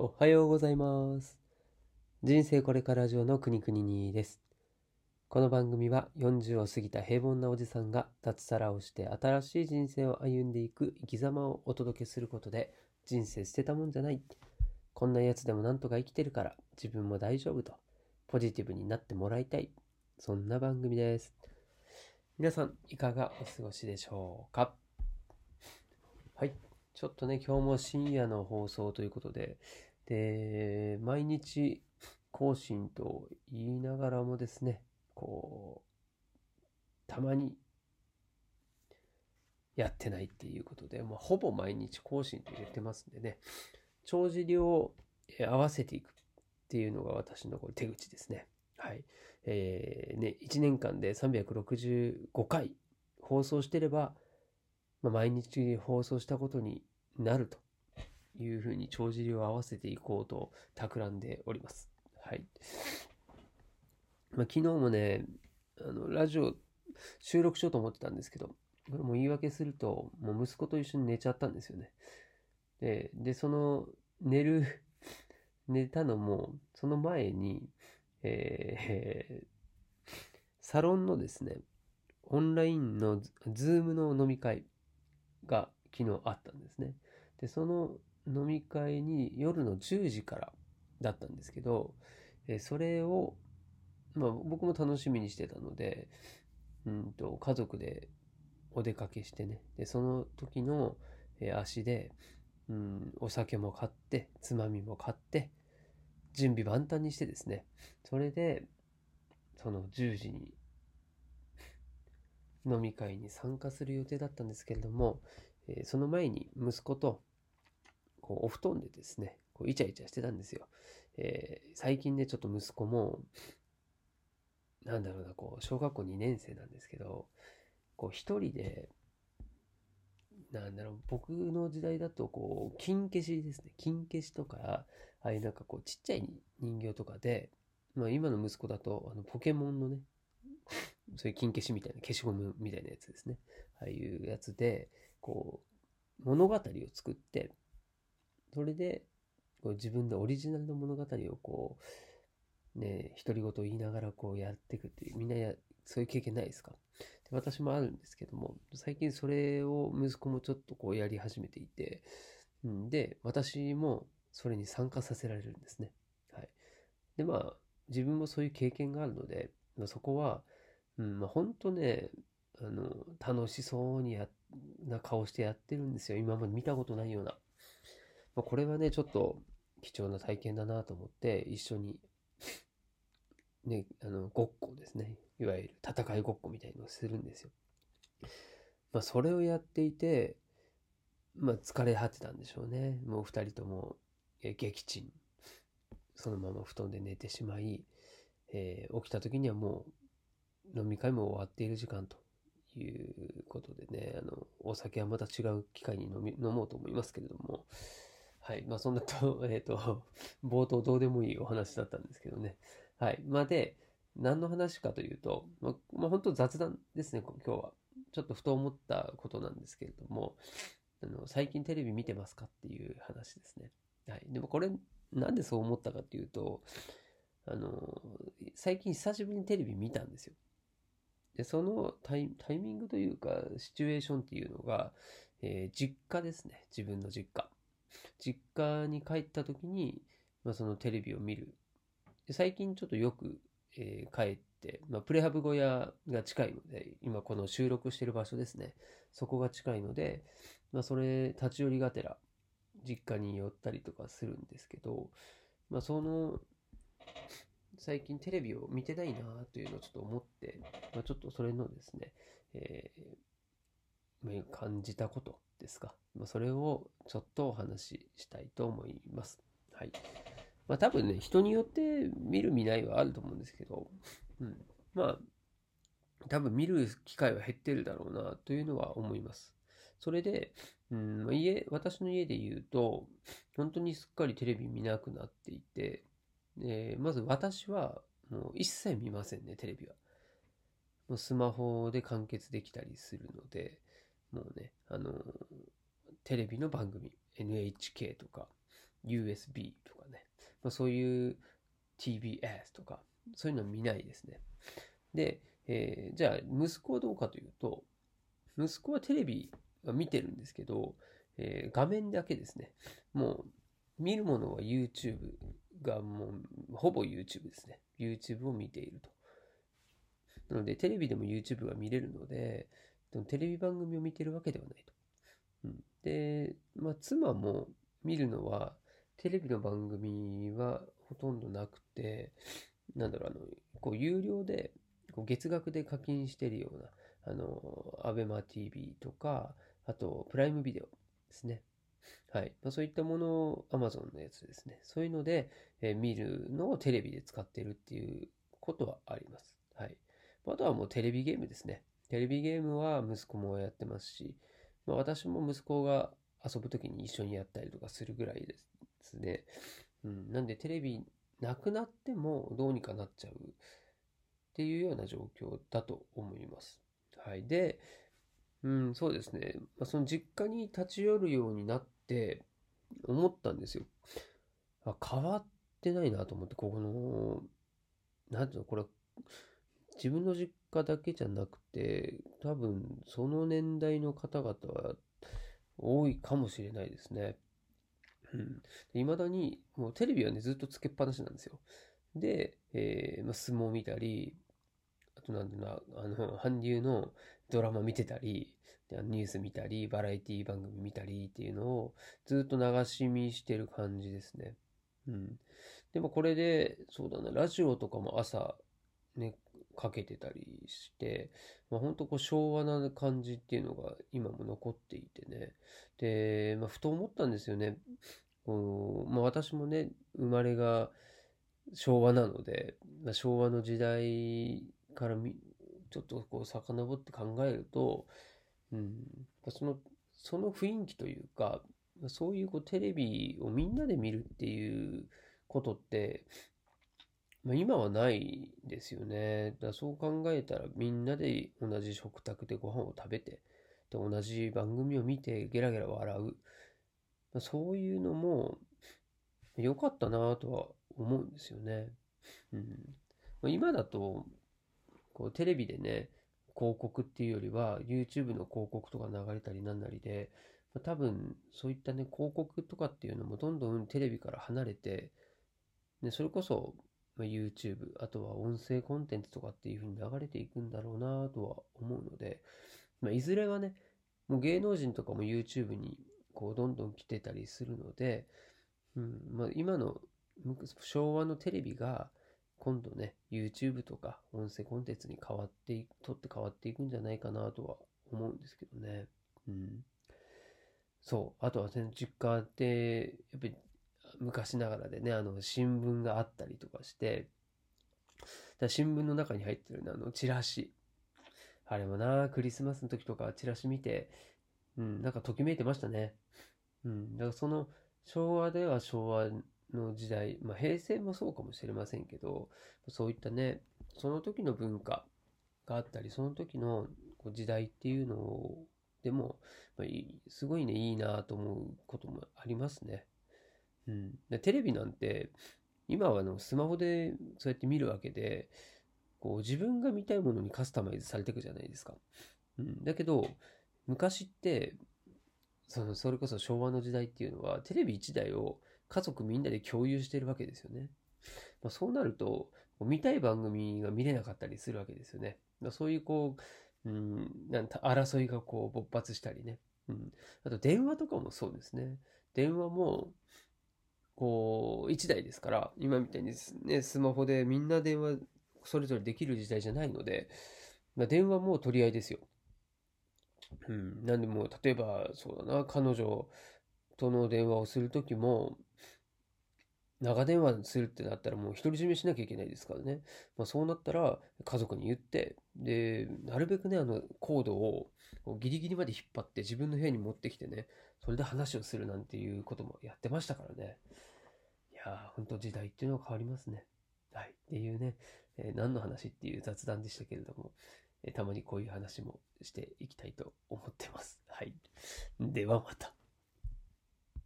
おはようございます。人生これから上の国々にです。この番組は40を過ぎた平凡なおじさんが脱サラをして新しい人生を歩んでいく生き様をお届けすることで人生捨てたもんじゃない。こんなやつでもなんとか生きてるから自分も大丈夫とポジティブになってもらいたい。そんな番組です。皆さんいかがお過ごしでしょうか？はい。ちょっとね、今日も深夜の放送ということで、で、毎日更新と言いながらもですね、こう、たまにやってないっていうことで、まあ、ほぼ毎日更新と言ってますんでね、帳尻を合わせていくっていうのが私のこう手口ですね。はい。えーね、1年間で365回放送してれば、まあ、毎日放送したことになるというふうに帳尻を合わせていこうと企んでおります。はい。まあ、昨日もね、あの、ラジオ収録しようと思ってたんですけど、これも言い訳すると、もう息子と一緒に寝ちゃったんですよね。で、で、その、寝る、寝たのも、その前に、えー、サロンのですね、オンラインのズームの飲み会が昨日あったんですね。で、その飲み会に夜の10時からだったんですけど、えそれを、まあ僕も楽しみにしてたので、うんと、家族でお出かけしてね、で、その時の、え足で、うん、お酒も買って、つまみも買って、準備万端にしてですね、それで、その10時に飲み会に参加する予定だったんですけれども、えーその前に息子とこうお布団でですね、こうイチャイチャしてたんですよ。えー最近ね、ちょっと息子も、なんだろうな、こう、小学校2年生なんですけど、こう一人で、なんだろう、僕の時代だと、こう、金消しですね。金消しとか、ああいうなんかこう、ちっちゃい人形とかで、まあ今の息子だと、あの、ポケモンのね、そういう金消しみたいな、消しゴムみたいなやつですね。ああいうやつで、こう、物語を作って、それで、こう自分でオリジナルの物語をこう、ね、独り言を言いながらこうやっていくっていう、みんなや、そういう経験ないですか？で私もあるんですけども、最近それを息子もちょっとこうやり始めていて、んで、私もそれに参加させられるんですね。はい。で、まあ、自分もそういう経験があるので、まあ、そこは、うん、まあ、本当ね、あの、楽しそうにや、な顔してやってるんですよ。今まで見たことないような。まあ、これはね、ちょっと貴重な体験だなと思って、一緒に、ね、あの、ごっこですね。いわゆる戦いごっこみたいのをするんですよ。まあ、それをやっていて、まあ、疲れ果てたんでしょうね。もう二人とも、え撃沈。そのまま布団で寝てしまい、えー起きた時にはもう飲み会も終わっている時間ということでね、あの、お酒はまた違う機会に飲み、飲もうと思いますけれども、はい。まあ、そんなと、えっ、と、冒頭どうでもいいお話だったんですけどね。はい。まあ、で、何の話かというと、まあ、まあ、本当雑談ですね、今日は。ちょっとふと思ったことなんですけれども、あの、最近テレビ見てますかっていう話ですね。はい。でもこれ、なんでそう思ったかっていうと、あの、最近久しぶりにテレビ見たんですよ。で、そのタイタイミングというか、シチュエーションっていうのが、えー実家ですね。自分の実家。実家に帰った時に、まあ、そのテレビを見る。最近ちょっとよく、えー帰って、まあ、プレハブ小屋が近いので、今この収録してる場所ですね。そこが近いので、まあ、それ、立ち寄りがてら、実家に寄ったりとかするんですけど、まあ、その、最近テレビを見てないなというのをちょっと思って、まあ、ちょっとそれのですね、えー感じたことですか？ま、それをちょっとお話ししたいと思います。はい。まあ多分ね、人によって見る見ないはあると思うんですけど、うん。まあ、多分見る機会は減ってるだろうなというのは思います。それで、うん、家、私の家で言うと、本当にすっかりテレビ見なくなっていて、えまず私はもう一切見ませんね、テレビは。もうスマホで完結できたりするので、もうね、あのーテレビの番組、NHK とか、USB とかね、まあ、そういう TBS とか、そういうの見ないですね。で、えー、じゃあ息子はどうかというと、息子はテレビは見てるんですけど、えー、画面だけですね。もう見るものは YouTube がもうほぼ YouTube ですね。YouTube を見ていると。なのでテレビでも YouTube が見れるので、テレビ番組を見てるわけではないと。うん、で、まあ妻も見るのはテレビの番組はほとんどなくて、なんだろう、あの、こう有料でこう月額で課金してるような、あの、アベマ TV とか、あと、プライムビデオですね。はい。まあ、そういったものを Amazon のやつですね。そういうので、えー、見るのをテレビで使ってるっていうことはあります。はい。あとはもうテレビゲームですね。テレビゲームは息子もやってますし、まあ、私も息子が遊ぶときに一緒にやったりとかするぐらいですね。うん。なんでテレビなくなってもどうにかなっちゃうっていうような状況だと思います。はい。で、うん、そうですね。まあ、その実家に立ち寄るようになって思ったんですよ。変わってないなと思って、ここの、なんていうの、これ、自分の実家だけじゃなくて、多分その年代の方々は多いかもしれないですね。うん。未だに、もうテレビはね、ずっとつけっぱなしなんですよ。で、えー、まあ、相撲見たり、あとなんだな、あの、韓流のドラマ見てたり、ニュース見たり、バラエティ番組見たりっていうのをずっと流し見してる感じですね。うん。でもこれで、そうだな、ラジオとかも朝ね、かけてたりして、まあ、ほんとこう昭和な感じっていうのが今も残っていてね。で、まあ、ふと思ったんですよね。こうまあ、私もね、生まれが昭和なので、まあ、昭和の時代から、ちょっとこう遡って考えると、うん、その、その雰囲気というか、そういうこうテレビをみんなで見るっていうことって、まあ、今はないですよね。だそう考えたらみんなで同じ食卓でご飯を食べて、で同じ番組を見てゲラゲラ笑う。まあ、そういうのも良かったなとは思うんですよね。うん、まあ、今だとこうテレビでね、広告っていうよりは YouTube の広告とか流れたりなんなりで、まあ、多分そういったね、広告とかっていうのもどんどんテレビから離れて、ね、それこそ、まあ、YouTube、あとは音声コンテンツとかっていう風に流れていくんだろうなとは思うので、まあ、いずれはね、もう芸能人とかも YouTube にこうどんどん来てたりするので、うんまあ、今の昭和のテレビが今度ね、YouTube とか音声コンテンツに変わってい、とって変わっていくんじゃないかなとは思うんですけどね。うん。そう。あとはね、実家で、やっぱり昔ながらでね、あの、新聞があったりとかして、だ新聞の中に入ってるね、あの、チラシ。あれもな、クリスマスの時とかチラシ見て、うん、なんかときめいてましたね。うん。だからその、昭和では昭和の時代、まあ、平成もそうかもしれませんけど、そういったね、その時の文化があったり、その時の時代っていうのをでも、まあ、すごいね、いいなと思うこともありますね。うん。でテレビなんて、今はあのスマホでそうやって見るわけで、こう自分が見たいものにカスタマイズされていくじゃないですか。うん。だけど、昔って、その、それこそ昭和の時代っていうのは、テレビ1台を家族みんなで共有してるわけですよね。まあ、そうなると、見たい番組が見れなかったりするわけですよね。まあ、そういうこう、うん、なん争いがこう勃発したりね。うん。あと電話とかもそうですね。電話も、こう、1台ですから、今みたいにね、スマホでみんな電話それぞれできる時代じゃないので、まあ、電話も取り合いですよ。うん。なんでも、例えば、そうだな、彼女との電話をするときも、長電話するってなったらもう独り占めしなきゃいけないですからね。まあ、そうなったら家族に言って、で、なるべくね、あの、コードをギリギリまで引っ張って自分の部屋に持ってきてね、それで話をするなんていうこともやってましたからね。いやー、ほんと時代っていうのは変わりますね。はい。っていうね、えー、何の話っていう雑談でしたけれども、えー、たまにこういう話もしていきたいと思ってます。はい。ではまた。